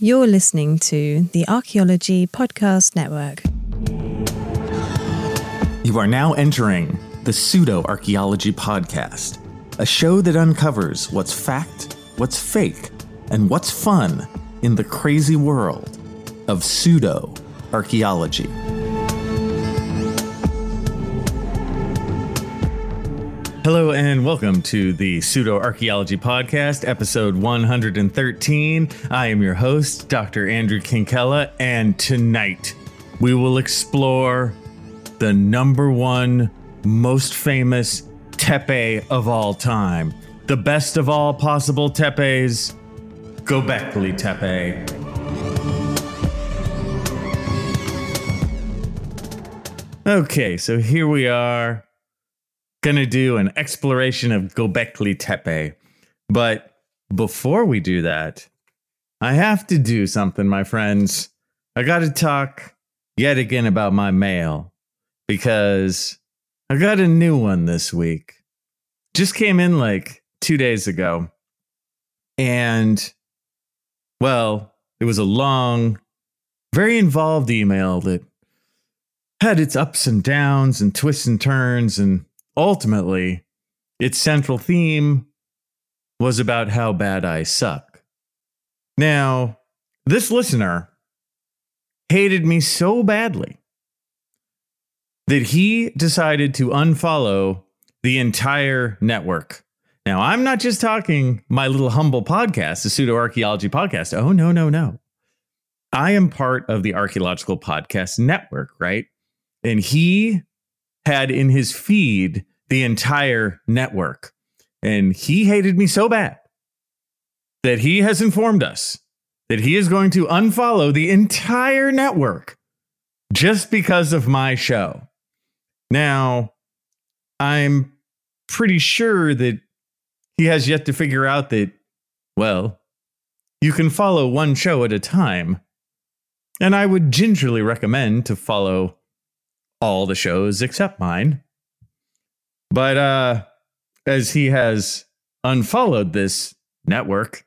You're listening to the Archaeology Podcast Network. You are now entering the Pseudo Archaeology Podcast, a show that uncovers what's fact, what's fake, and what's fun in the crazy world of pseudo archaeology. Hello and welcome to the Pseudo Archaeology Podcast, episode 113. I am your host, Dr. Andrew Kinkella, and tonight we will explore the number one most famous tepe of all time. The best of all possible tepes, Gobekli Tepe. Okay, so here we are, gonna do an exploration of Gobekli Tepe. But before we do that, I have to do something, my friends. I gotta talk yet again about my mail because I got a new one this week. Just came in like two days ago. And, well, it was a long, very involved email that had its ups and downs and twists and turns. And ultimately, its central theme was about how bad I suck. Now, this listener hated me so badly that he decided to unfollow the entire network. Now, I'm not just talking my little humble podcast, the pseudo archaeology podcast. Oh, no, no, no. I am part of the Archaeological Podcast Network, right? And he had in his feed the entire network. And he hated me so bad that he has informed us that he is going to unfollow the entire network just because of my show. Now, I'm pretty sure that he has yet to figure out that, well, you can follow one show at a time. And I would gingerly recommend to follow all the shows except mine. But uh, as he has unfollowed this network,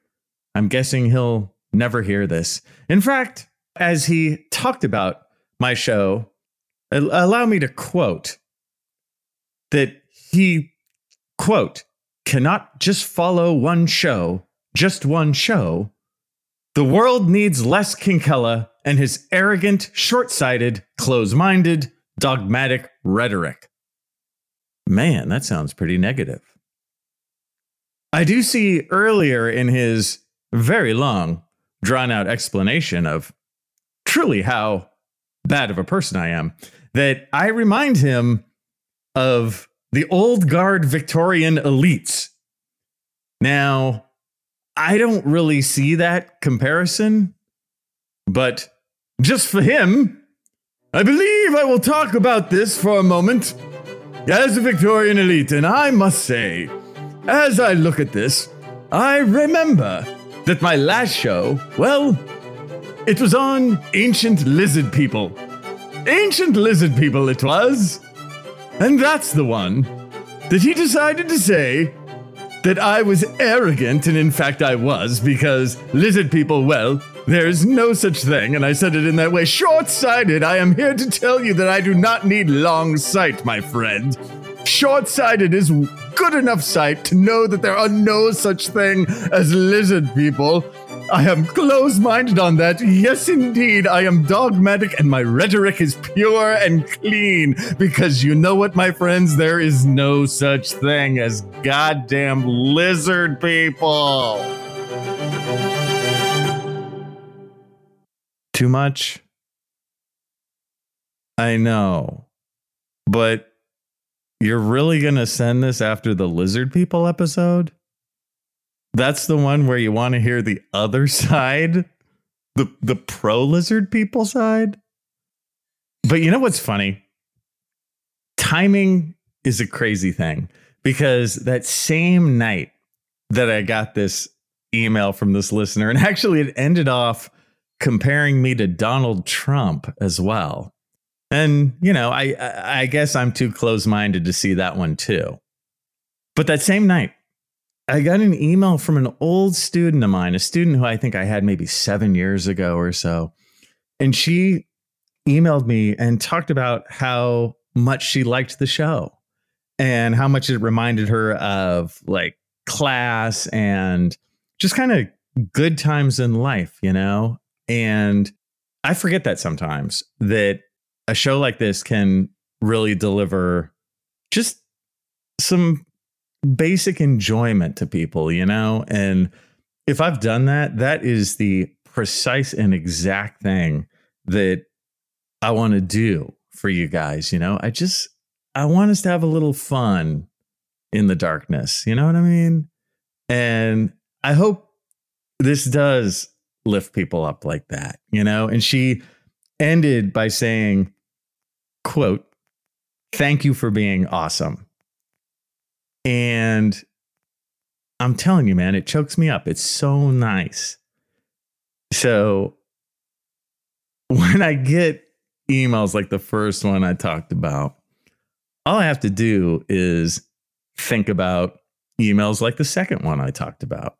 I'm guessing he'll never hear this. In fact, as he talked about my show allow me to quote that he quote cannot just follow one show just one show the world needs less kinkella and his arrogant short-sighted close-minded dogmatic rhetoric man that sounds pretty negative i do see earlier in his very long drawn out explanation of truly how bad of a person I am that I remind him of the old guard Victorian elites. Now, I don't really see that comparison, but just for him, I believe I will talk about this for a moment as a Victorian elite. And I must say, as I look at this, I remember that my last show, well, it was on ancient lizard people. Ancient lizard people, it was. And that's the one that he decided to say that I was arrogant, and in fact I was, because lizard people, well, there's no such thing, and I said it in that way. Short sighted, I am here to tell you that I do not need long sight, my friend. Short sighted is good enough sight to know that there are no such thing as lizard people, I am close minded on that. Yes, indeed. I am dogmatic and my rhetoric is pure and clean. Because you know what, my friends? There is no such thing as goddamn lizard people. Too much? I know. But you're really going to send this after the lizard people episode? That's the one where you want to hear the other side the the pro lizard people side. But you know what's funny? Timing is a crazy thing because that same night that I got this email from this listener, and actually it ended off comparing me to Donald Trump as well. And you know, I I guess I'm too close minded to see that one too. But that same night, I got an email from an old student of mine, a student who I think I had maybe seven years ago or so. And she emailed me and talked about how much she liked the show and how much it reminded her of like class and just kind of good times in life, you know? And I forget that sometimes that a show like this can really deliver just some basic enjoyment to people, you know? And if I've done that, that is the precise and exact thing that I want to do for you guys, you know? I just I want us to have a little fun in the darkness, you know what I mean? And I hope this does lift people up like that, you know? And she ended by saying, quote, thank you for being awesome. And I'm telling you, man, it chokes me up. It's so nice. So when I get emails like the first one I talked about, all I have to do is think about emails like the second one I talked about.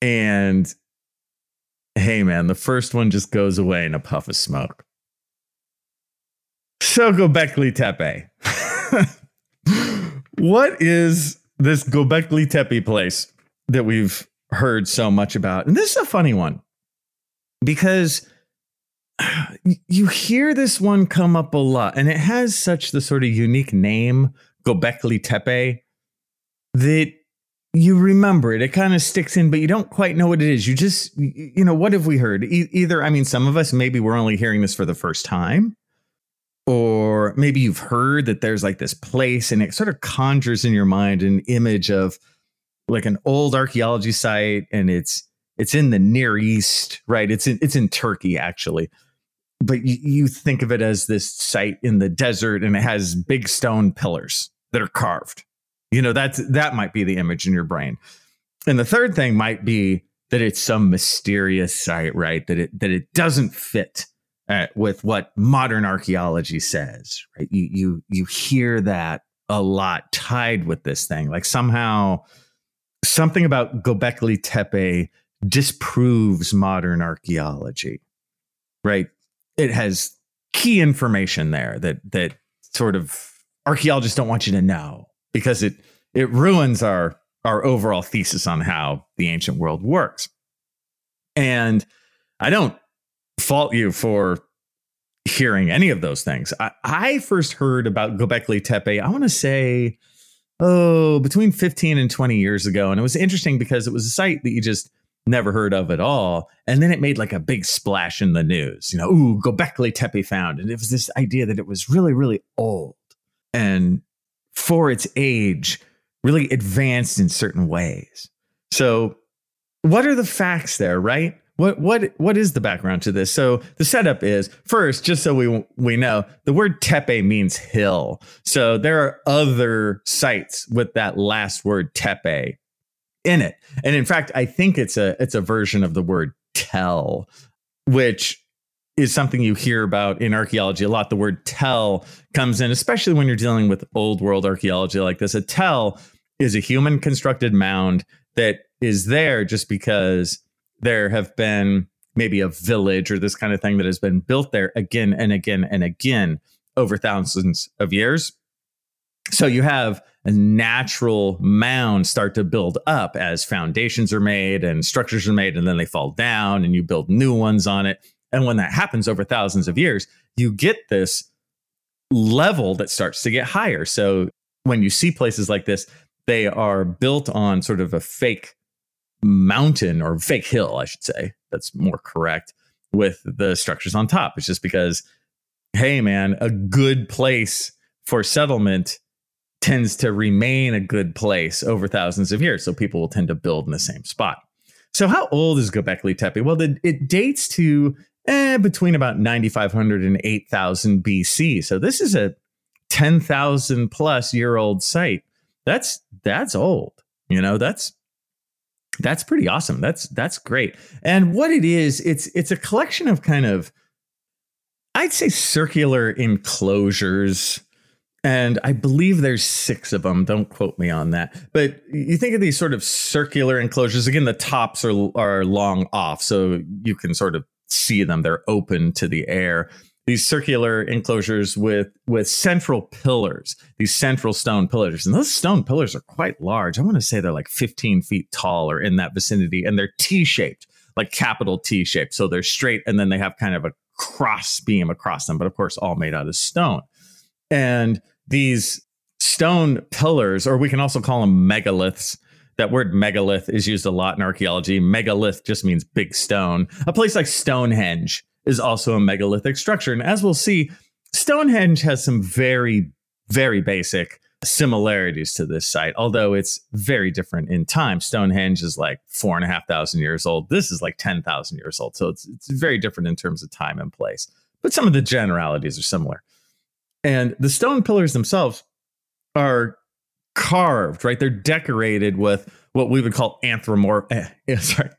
And hey, man, the first one just goes away in a puff of smoke. So Gobekli Tepe. what is this Gobekli Tepe place that we've heard so much about? And this is a funny one because you hear this one come up a lot, and it has such the sort of unique name, Gobekli Tepe, that you remember it. It kind of sticks in, but you don't quite know what it is. You just, you know, what have we heard? E- either, I mean, some of us maybe we're only hearing this for the first time, or maybe you've heard that there's like this place and it sort of conjures in your mind an image of like an old archaeology site and it's it's in the near east right it's in it's in turkey actually but you, you think of it as this site in the desert and it has big stone pillars that are carved you know that's that might be the image in your brain and the third thing might be that it's some mysterious site right that it that it doesn't fit uh, with what modern archaeology says, right? You you you hear that a lot tied with this thing, like somehow something about Gobekli Tepe disproves modern archaeology, right? It has key information there that that sort of archaeologists don't want you to know because it it ruins our our overall thesis on how the ancient world works. And I don't fault you for hearing any of those things. I, I first heard about Gobekli Tepe, I want to say, oh, between 15 and 20 years ago. And it was interesting because it was a site that you just never heard of at all. And then it made like a big splash in the news, you know, ooh, Gobekli Tepe found. And it was this idea that it was really, really old and for its age, really advanced in certain ways. So, what are the facts there, right? What what what is the background to this? So the setup is first, just so we we know, the word tepe means hill. So there are other sites with that last word tepe in it, and in fact, I think it's a it's a version of the word tell, which is something you hear about in archaeology a lot. The word tell comes in, especially when you're dealing with old world archaeology like this. A tell is a human constructed mound that is there just because there have been maybe a village or this kind of thing that has been built there again and again and again over thousands of years. So you have a natural mound start to build up as foundations are made and structures are made, and then they fall down and you build new ones on it. And when that happens over thousands of years, you get this level that starts to get higher. So when you see places like this, they are built on sort of a fake mountain or fake hill, I should say. That's more correct with the structures on top. It's just because, hey, man, a good place for settlement tends to remain a good place over thousands of years. So people will tend to build in the same spot. So, how old is Göbekli Tepe? Well, the, it dates to eh, between about 9,500 and 8,000 BC. So, this is a 10,000 plus year old site. That's that's old. You know, that's that's pretty awesome. That's that's great. And what it is, it's it's a collection of kind of I'd say circular enclosures. And I believe there's six of them. Don't quote me on that. But you think of these sort of circular enclosures. Again, the tops are are long off, so you can sort of see them. They're open to the air these circular enclosures with with central pillars, these central stone pillars, and those stone pillars are quite large. I want to say they're like 15 feet tall or in that vicinity, and they're T-shaped, like capital T shaped. So they're straight, and then they have kind of a cross beam across them, but of course, all made out of stone. And these stone pillars, or we can also call them megaliths. That word megalith is used a lot in archaeology. Megalith just means big stone. A place like Stonehenge is also a megalithic structure. And as we'll see, Stonehenge has some very, very basic similarities to this site, although it's very different in time. Stonehenge is like four and a half thousand years old. This is like 10,000 years old. So it's, it's very different in terms of time and place. But some of the generalities are similar. And the stone pillars themselves are carved, right? They're decorated with what we would call anthropomorphic. Eh, sorry,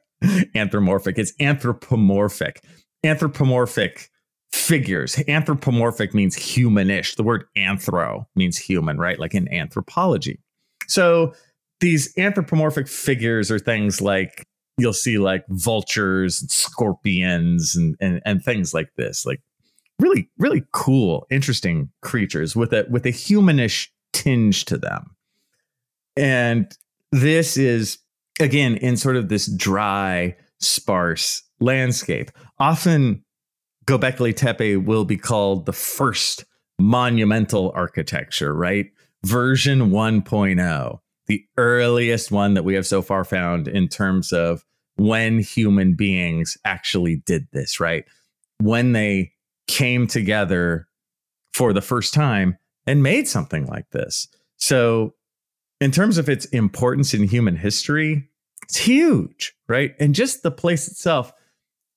anthropomorphic. It's anthropomorphic anthropomorphic figures. Anthropomorphic means humanish. The word anthro means human, right? Like in anthropology. So these anthropomorphic figures are things like you'll see like vultures, and scorpions, and, and and things like this. Like really, really cool, interesting creatures with a with a humanish tinge to them. And this is again in sort of this dry, sparse landscape. Often, Göbekli Tepe will be called the first monumental architecture, right? Version 1.0, the earliest one that we have so far found in terms of when human beings actually did this, right? When they came together for the first time and made something like this. So, in terms of its importance in human history, it's huge, right? And just the place itself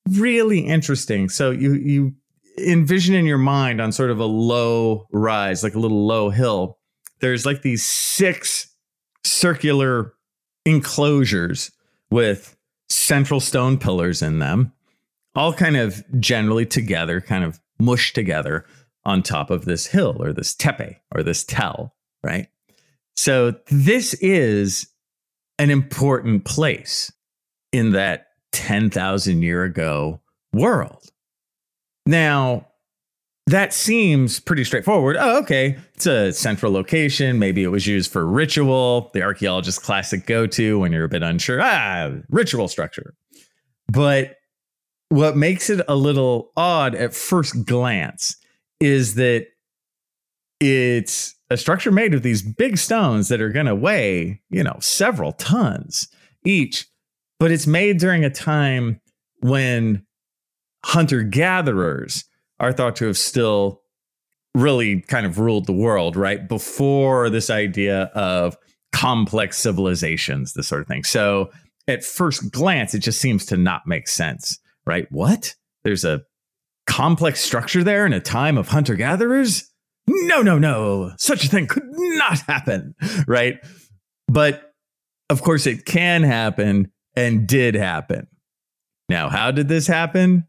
really interesting. So you you envision in your mind on sort of a low rise, like a little low hill. There's like these six circular enclosures with central stone pillars in them, all kind of generally together, kind of mushed together on top of this hill or this tepe or this tell, right? So this is an important place in that 10,000 year ago world. Now, that seems pretty straightforward. Oh, okay. It's a central location. Maybe it was used for ritual, the archaeologist's classic go to when you're a bit unsure. Ah, ritual structure. But what makes it a little odd at first glance is that it's a structure made of these big stones that are going to weigh, you know, several tons each but it's made during a time when hunter gatherers are thought to have still really kind of ruled the world, right? Before this idea of complex civilizations, this sort of thing. So at first glance, it just seems to not make sense, right? What? There's a complex structure there in a time of hunter gatherers? No, no, no. Such a thing could not happen, right? But of course, it can happen and did happen. Now, how did this happen?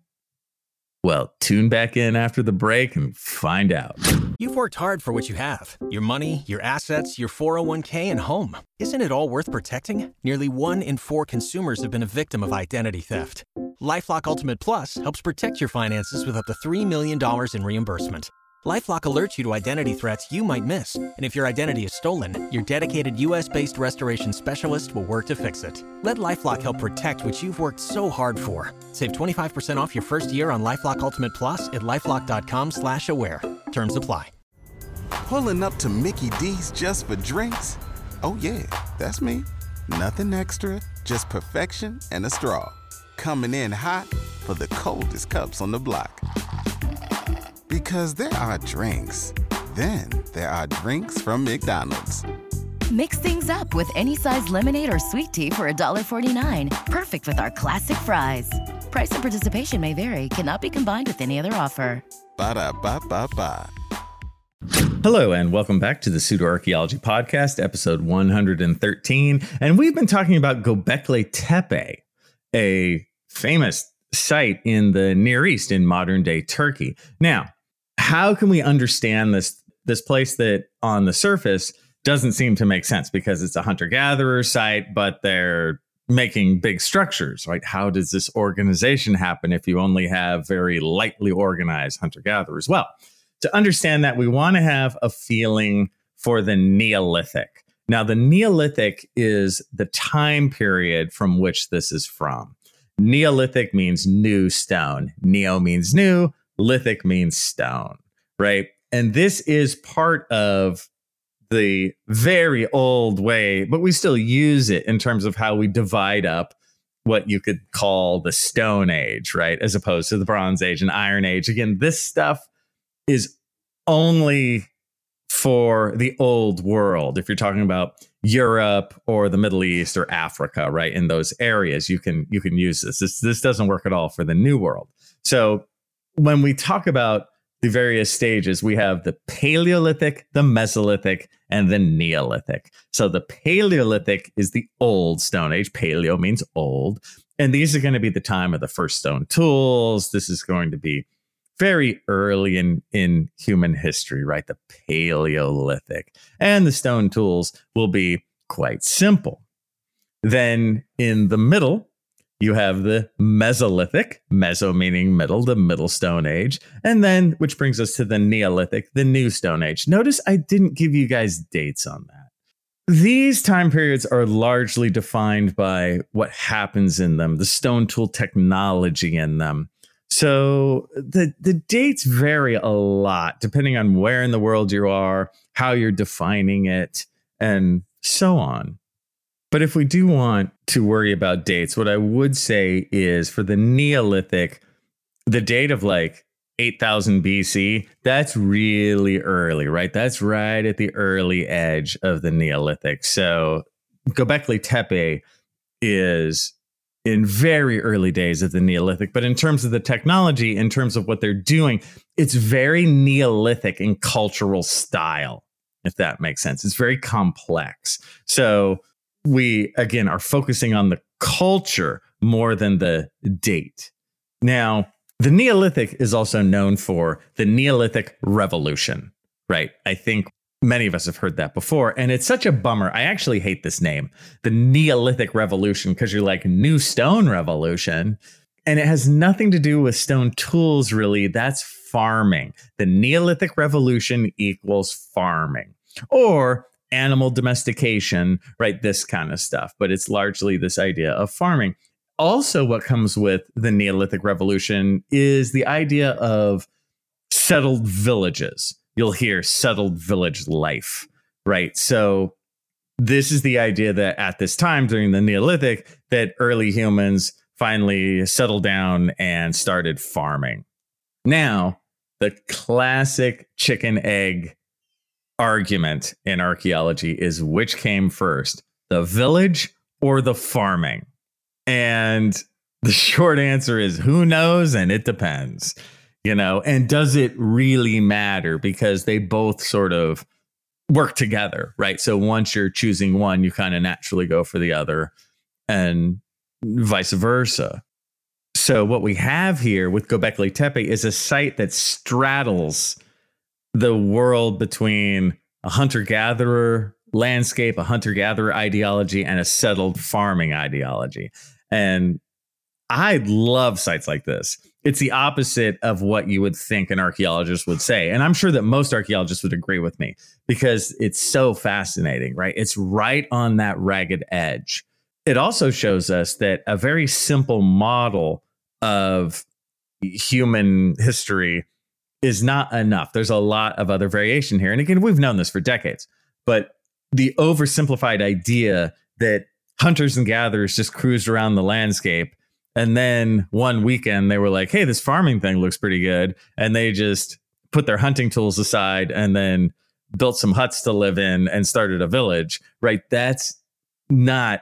Well, tune back in after the break and find out. You've worked hard for what you have your money, your assets, your 401k, and home. Isn't it all worth protecting? Nearly one in four consumers have been a victim of identity theft. LifeLock Ultimate Plus helps protect your finances with up to $3 million in reimbursement. LifeLock alerts you to identity threats you might miss, and if your identity is stolen, your dedicated U.S.-based restoration specialist will work to fix it. Let LifeLock help protect what you've worked so hard for. Save 25% off your first year on LifeLock Ultimate Plus at lifeLock.com/slash-aware. Terms apply. Pulling up to Mickey D's just for drinks? Oh yeah, that's me. Nothing extra, just perfection and a straw. Coming in hot for the coldest cups on the block. Because there are drinks. Then there are drinks from McDonald's. Mix things up with any size lemonade or sweet tea for $1.49. Perfect with our classic fries. Price and participation may vary, cannot be combined with any other offer. Ba da ba ba ba. Hello, and welcome back to the Pseudo Archaeology Podcast, episode 113. And we've been talking about Göbekli Tepe, a famous site in the Near East in modern day Turkey. Now, how can we understand this this place that on the surface doesn't seem to make sense because it's a hunter gatherer site, but they're making big structures, right? How does this organization happen if you only have very lightly organized hunter gatherers? Well, to understand that, we want to have a feeling for the Neolithic. Now, the Neolithic is the time period from which this is from. Neolithic means new stone. Neo means new, lithic means stone, right? And this is part of the very old way, but we still use it in terms of how we divide up what you could call the Stone Age, right? As opposed to the Bronze Age and Iron Age. Again, this stuff is only for the old world. If you're talking about Europe or the Middle East or Africa, right? In those areas, you can you can use this. This this doesn't work at all for the new world. So when we talk about the various stages, we have the Paleolithic, the Mesolithic, and the Neolithic. So the Paleolithic is the old Stone Age. Paleo means old. And these are going to be the time of the first stone tools. This is going to be very early in, in human history, right? The Paleolithic. And the stone tools will be quite simple. Then in the middle, you have the Mesolithic, Meso meaning middle, the Middle Stone Age, and then which brings us to the Neolithic, the New Stone Age. Notice I didn't give you guys dates on that. These time periods are largely defined by what happens in them, the stone tool technology in them. So the the dates vary a lot depending on where in the world you are, how you're defining it, and so on. But if we do want to worry about dates, what I would say is for the Neolithic, the date of like 8000 BC, that's really early, right? That's right at the early edge of the Neolithic. So Göbekli Tepe is in very early days of the Neolithic. But in terms of the technology, in terms of what they're doing, it's very Neolithic in cultural style, if that makes sense. It's very complex. So we again are focusing on the culture more than the date. Now, the Neolithic is also known for the Neolithic Revolution, right? I think many of us have heard that before. And it's such a bummer. I actually hate this name, the Neolithic Revolution, because you're like, New Stone Revolution. And it has nothing to do with stone tools, really. That's farming. The Neolithic Revolution equals farming. Or animal domestication, right? This kind of stuff. But it's largely this idea of farming. Also, what comes with the Neolithic Revolution is the idea of settled villages. You'll hear settled village life, right? So, this is the idea that at this time during the Neolithic, that early humans finally settled down and started farming. Now, the classic chicken egg argument in archaeology is which came first, the village or the farming? And the short answer is who knows and it depends. You know, and does it really matter because they both sort of work together, right? So once you're choosing one, you kind of naturally go for the other and vice versa. So what we have here with Göbekli Tepe is a site that straddles the world between a hunter gatherer landscape, a hunter gatherer ideology, and a settled farming ideology. And I love sites like this. It's the opposite of what you would think an archaeologist would say. And I'm sure that most archaeologists would agree with me because it's so fascinating, right? It's right on that ragged edge. It also shows us that a very simple model of human history is not enough. There's a lot of other variation here. And again, we've known this for decades, but the oversimplified idea that hunters and gatherers just cruised around the landscape and then one weekend they were like, hey, this farming thing looks pretty good. And they just put their hunting tools aside and then built some huts to live in and started a village, right? That's not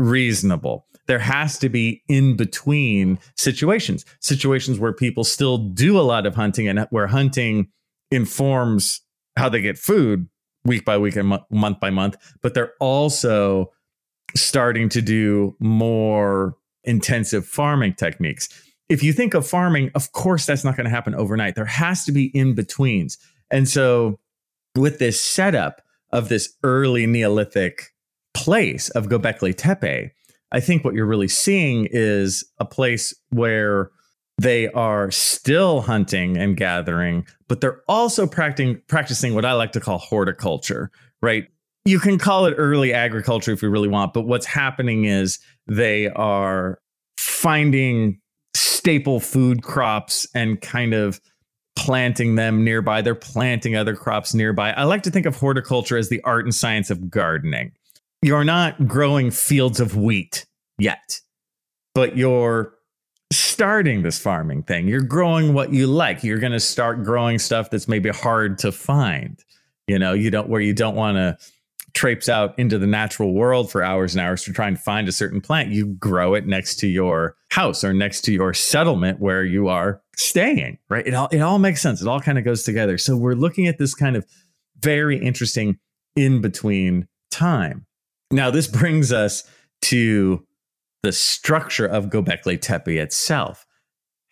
reasonable. There has to be in between situations, situations where people still do a lot of hunting and where hunting informs how they get food week by week and month by month, but they're also starting to do more intensive farming techniques. If you think of farming, of course, that's not going to happen overnight. There has to be in betweens. And so, with this setup of this early Neolithic place of Göbekli Tepe, I think what you're really seeing is a place where they are still hunting and gathering, but they're also practicing practicing what I like to call horticulture, right? You can call it early agriculture if you really want, but what's happening is they are finding staple food crops and kind of planting them nearby. They're planting other crops nearby. I like to think of horticulture as the art and science of gardening. You're not growing fields of wheat yet, but you're starting this farming thing. You're growing what you like. You're going to start growing stuff that's maybe hard to find. You know, you don't where you don't want to traipse out into the natural world for hours and hours to try and find a certain plant. You grow it next to your house or next to your settlement where you are staying, right? It all it all makes sense. It all kind of goes together. So we're looking at this kind of very interesting in between time. Now this brings us to the structure of Göbekli Tepe itself.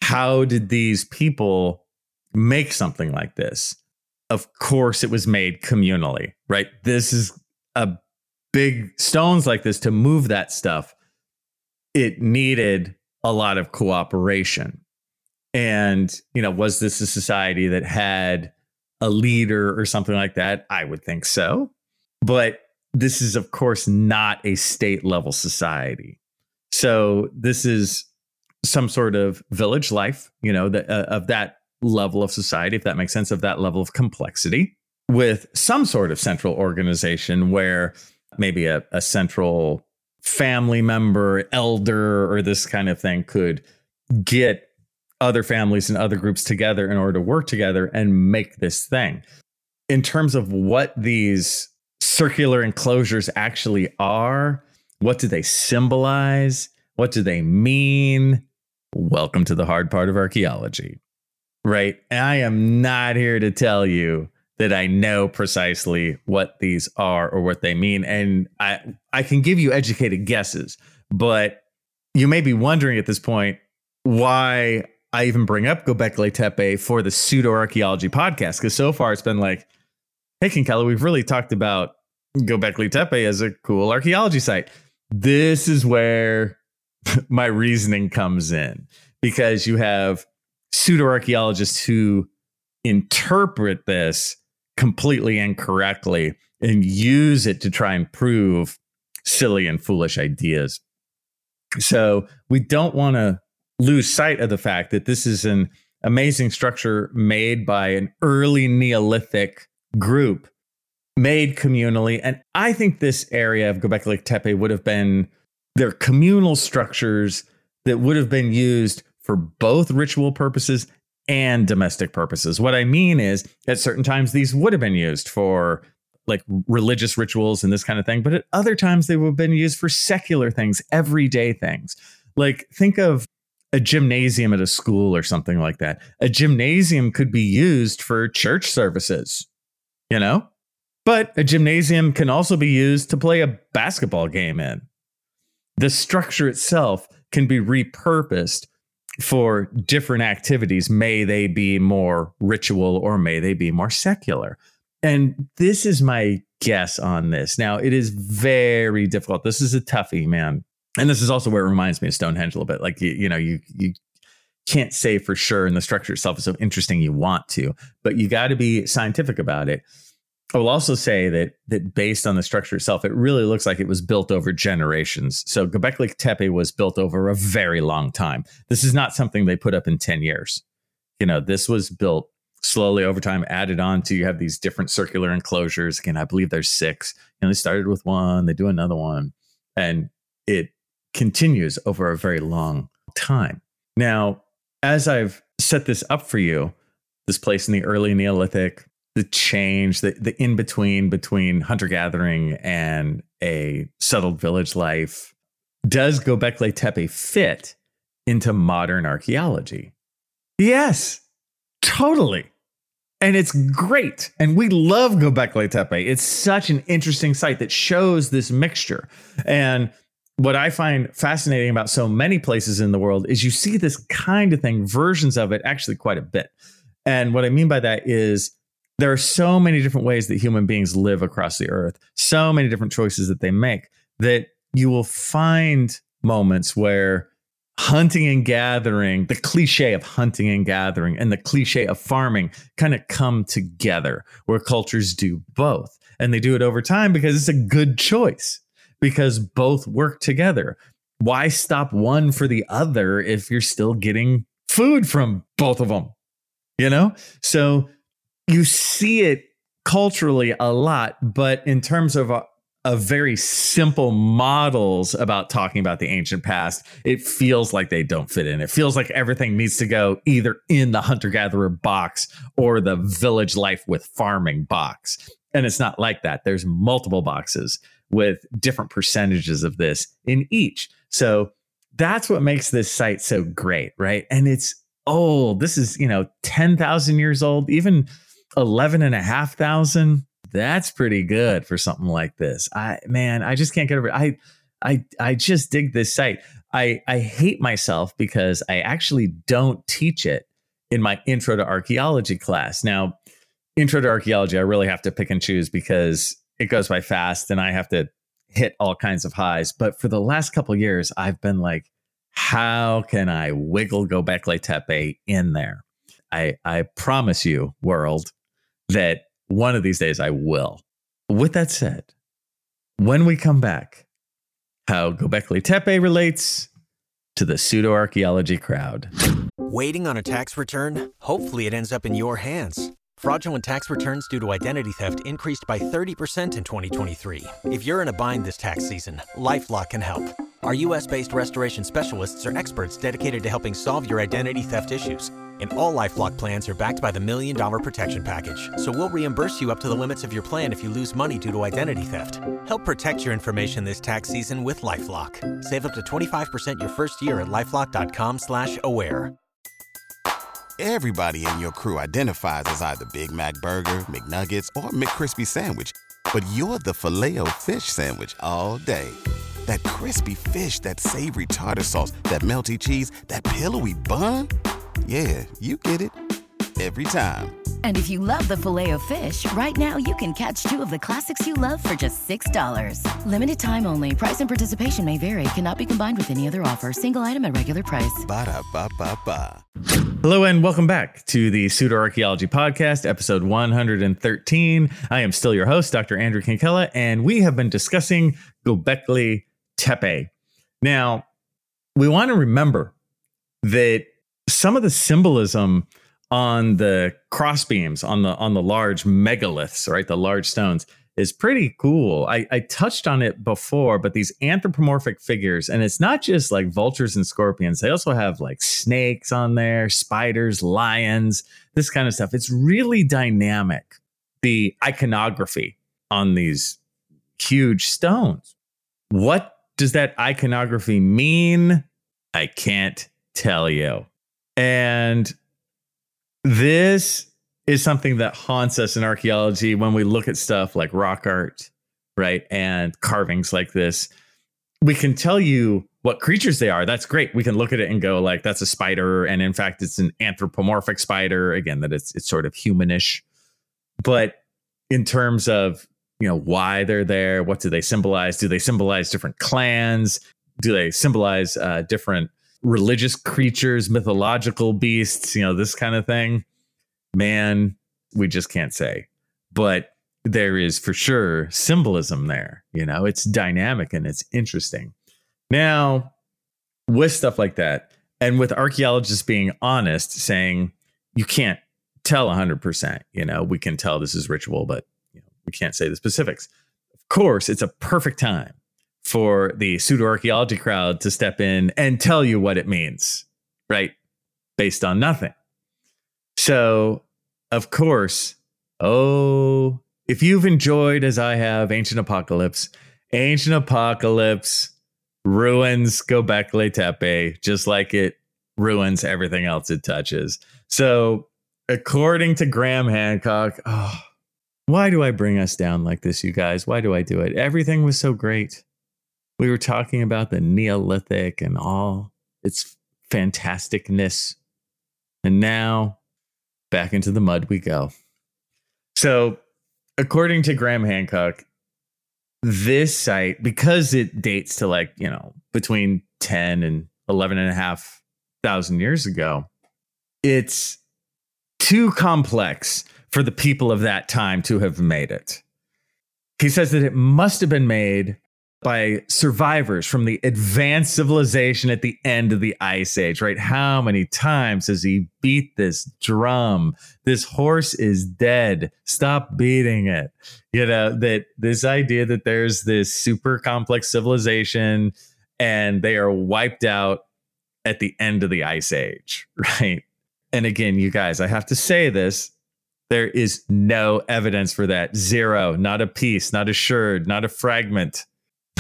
How did these people make something like this? Of course, it was made communally, right? This is a big stones like this to move that stuff. It needed a lot of cooperation. And, you know, was this a society that had a leader or something like that? I would think so. But this is, of course, not a state level society. So this is some sort of village life, you know, that, uh, of that level of society, if that makes sense, of that level of complexity, with some sort of central organization where maybe a, a central family member, elder, or this kind of thing could get other families and other groups together in order to work together and make this thing. In terms of what these circular enclosures actually are, what do they symbolize? What do they mean? Welcome to the hard part of archaeology, right? And I am not here to tell you that I know precisely what these are or what they mean. And I, I can give you educated guesses, but you may be wondering at this point why I even bring up Göbekli Tepe for the pseudo archaeology podcast. Because so far it's been like, hey, Kinkella, we've really talked about Göbekli Tepe as a cool archaeology site. This is where my reasoning comes in because you have pseudo archaeologists who interpret this completely incorrectly and use it to try and prove silly and foolish ideas. So we don't want to lose sight of the fact that this is an amazing structure made by an early Neolithic group, made communally. And I think this area of Göbekli Tepe would have been they're communal structures that would have been used for both ritual purposes and domestic purposes. What I mean is, at certain times, these would have been used for like religious rituals and this kind of thing, but at other times, they would have been used for secular things, everyday things. Like, think of a gymnasium at a school or something like that. A gymnasium could be used for church services, you know? But a gymnasium can also be used to play a basketball game in the structure itself can be repurposed for different activities. May they be more ritual or may they be more secular. And this is my guess on this. Now, it is very difficult. This is a toughie, man. And this is also where it reminds me of Stonehenge a little bit. Like, you, you know, you, you can't say for sure, and the structure itself is so interesting you want to, but you got to be scientific about it. I will also say that that based on the structure itself, it really looks like it was built over generations. So Göbekli Tepe was built over a very long time. This is not something they put up in 10 years. You know, this was built slowly over time, added on to you have these different circular enclosures. Again, I believe there's six. And they started with one, they do another one, and it continues over a very long time. Now, as I've set this up for you, this place in the early Neolithic the change, the, the in between between hunter gathering and a settled village life. Does Gobekli Tepe fit into modern archaeology? Yes, totally. And it's great. And we love Gobekli Tepe. It's such an interesting site that shows this mixture. And what I find fascinating about so many places in the world is you see this kind of thing, versions of it, actually quite a bit. And what I mean by that is there are so many different ways that human beings live across the earth, so many different choices that they make that you will find moments where hunting and gathering, the cliche of hunting and gathering and the cliche of farming kind of come together where cultures do both. And they do it over time because it's a good choice because both work together. Why stop one for the other if you're still getting food from both of them? You know? So you see it culturally a lot, but in terms of a, a very simple models about talking about the ancient past, it feels like they don't fit in. It feels like everything needs to go either in the hunter gatherer box or the village life with farming box. And it's not like that. There's multiple boxes with different percentages of this in each. So that's what makes this site so great, right? And it's old. This is, you know, 10,000 years old, even 11 and a half thousand. That's pretty good for something like this. I man, I just can't get over it. I I I just dig this site. I I hate myself because I actually don't teach it in my intro to archaeology class. Now, intro to archaeology, I really have to pick and choose because it goes by fast and I have to hit all kinds of highs. But for the last couple years, I've been like, how can I wiggle Gobekli Tepe in there? I I promise you, world, that one of these days I will. With that said, when we come back, how Gobekli Tepe relates to the pseudo archaeology crowd. Waiting on a tax return? Hopefully, it ends up in your hands. Fraudulent tax returns due to identity theft increased by 30% in 2023. If you're in a bind this tax season, LifeLock can help. Our US based restoration specialists are experts dedicated to helping solve your identity theft issues and all LifeLock plans are backed by the Million Dollar Protection Package. So we'll reimburse you up to the limits of your plan if you lose money due to identity theft. Help protect your information this tax season with LifeLock. Save up to 25% your first year at LifeLock.com slash aware. Everybody in your crew identifies as either Big Mac Burger, McNuggets, or McCrispy Sandwich. But you're the filet fish Sandwich all day. That crispy fish, that savory tartar sauce, that melty cheese, that pillowy bun – yeah, you get it every time. And if you love the Filet-O-Fish, right now you can catch two of the classics you love for just $6. Limited time only. Price and participation may vary. Cannot be combined with any other offer. Single item at regular price. Ba da ba ba ba. Hello and welcome back to the Pseudo Archaeology Podcast, episode 113. I am still your host, Dr. Andrew Kinkella, and we have been discussing Gobekli Tepe. Now, we want to remember that some of the symbolism on the crossbeams on the on the large megaliths, right, the large stones, is pretty cool. I, I touched on it before, but these anthropomorphic figures, and it's not just like vultures and scorpions. They also have like snakes on there, spiders, lions, this kind of stuff. It's really dynamic. The iconography on these huge stones. What does that iconography mean? I can't tell you. And this is something that haunts us in archaeology when we look at stuff like rock art, right? And carvings like this. We can tell you what creatures they are. That's great. We can look at it and go like that's a spider and in fact it's an anthropomorphic spider again that it's it's sort of humanish. But in terms of, you know, why they're there, what do they symbolize? Do they symbolize different clans? Do they symbolize uh, different religious creatures, mythological beasts, you know, this kind of thing, man, we just can't say. But there is for sure symbolism there. You know, it's dynamic and it's interesting. Now, with stuff like that, and with archaeologists being honest, saying you can't tell 100%, you know, we can tell this is ritual, but you know, we can't say the specifics. Of course, it's a perfect time for the pseudo archaeology crowd to step in and tell you what it means, right? Based on nothing. So, of course, Oh, if you've enjoyed, as I have, Ancient Apocalypse, Ancient Apocalypse ruins Gobekli Tepe just like it ruins everything else it touches. So, according to Graham Hancock, oh, why do I bring us down like this, you guys? Why do I do it? Everything was so great. We were talking about the Neolithic and all its fantasticness. And now back into the mud we go. So, according to Graham Hancock, this site, because it dates to like, you know, between 10 and 11 and a half thousand years ago, it's too complex for the people of that time to have made it. He says that it must have been made by survivors from the advanced civilization at the end of the ice age, right? How many times has he beat this drum? This horse is dead. Stop beating it. You know, that this idea that there's this super complex civilization and they are wiped out at the end of the ice age, right? And again, you guys, I have to say this. There is no evidence for that. Zero, not a piece, not a sherd, not a fragment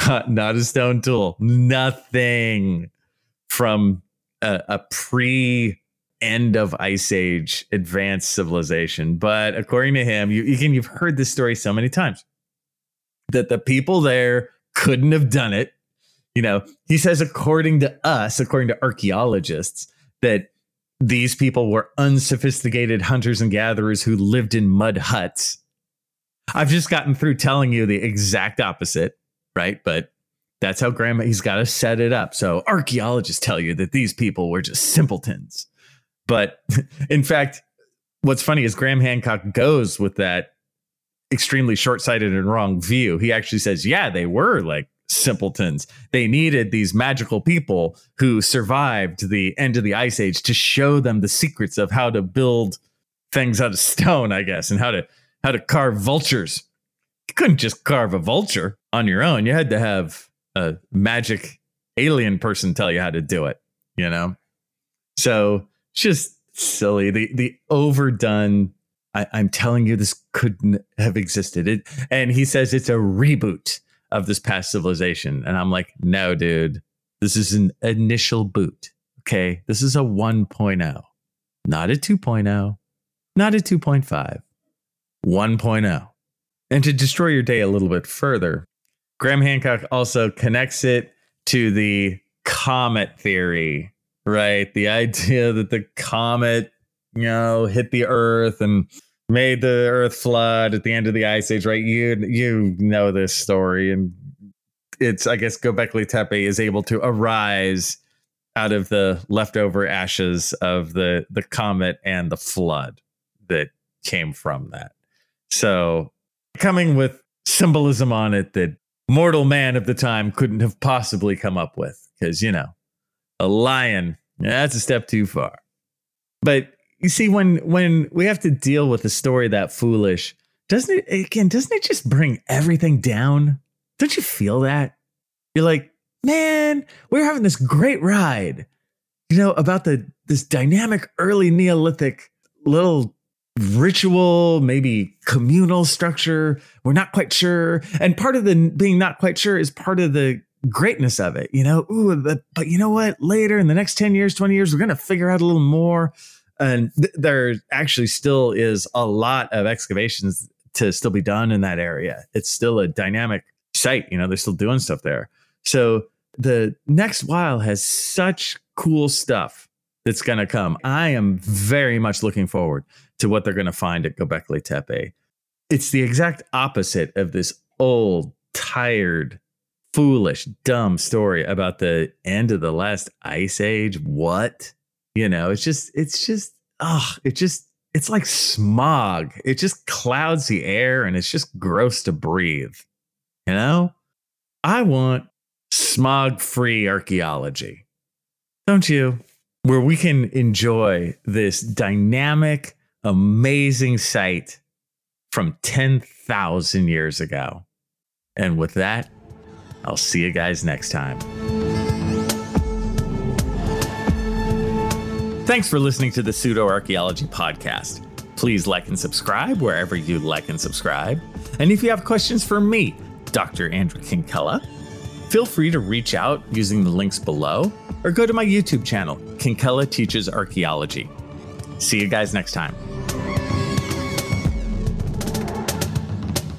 not, not a stone tool, nothing from a, a pre end of ice age advanced civilization. But according to him, you, again, you've heard this story so many times that the people there couldn't have done it. You know, he says, according to us, according to archaeologists, that these people were unsophisticated hunters and gatherers who lived in mud huts. I've just gotten through telling you the exact opposite right? But that's how Graham he's got to set it up. So archaeologists tell you that these people were just simpletons. But in fact, what's funny is Graham Hancock goes with that extremely short-sighted and wrong view. He actually says, "Yeah, they were like simpletons. They needed these magical people who survived the end of the ice age to show them the secrets of how to build things out of stone, I guess, and how to how to carve vultures couldn't just carve a vulture on your own. You had to have a magic alien person tell you how to do it, you know? So just silly. The the overdone I, am telling you this couldn't have existed. It, and he says it's a reboot of this past civilization. And I'm like, no, dude. This is an initial boot. Okay. This is a 1.0, not a 2.0, not a 2.5, 1.0. And to destroy your day a little bit further, Graham Hancock also connects it to the comet theory, right? The idea that the comet, you know, hit the earth and made the earth flood at the end of the ice age, right? You you know this story and it's I guess Gobekli Tepe is able to arise out of the leftover ashes of the the comet and the flood that came from that. So coming with symbolism on it that mortal man of the time couldn't have possibly come up with because you know a lion that's a step too far. But you see when when we have to deal with a story that foolish doesn't it again doesn't it just bring everything down? Don't you feel that? You're like man we're having this great ride you know about the this dynamic early neolithic little ritual, maybe communal structure. We're not quite sure. And part of the being not quite sure is part of the greatness of it, you know. Ooh, but, you know what? Later in the next 10 years, 20 years, we're going to figure out a little more. And th- there actually still is a lot of excavations to still be done in that area. It's still a dynamic site, you know, they're still doing stuff there. So the next while has such cool stuff that's going to come. I am very much looking forward to what they're going to find at Gobekli Tepe. It's the exact opposite of this old, tired, foolish, dumb story about the end of the last ice age. What? You know, it's just, it's just, oh, it just, it's like smog. It just clouds the air and it's just gross to breathe. You know, I want smog free archaeology. Don't you? Where we can enjoy this dynamic, amazing sight from 10,000 years ago. And with that, I'll see you guys next time. Thanks for listening to the Pseudo Archaeology Podcast. Please like and subscribe wherever you like and subscribe. And if you have questions for me, Dr. Andrew Kinkella, feel free to reach out using the links below or go to my YouTube channel, Kinkella Teaches Archaeology. See you guys next time.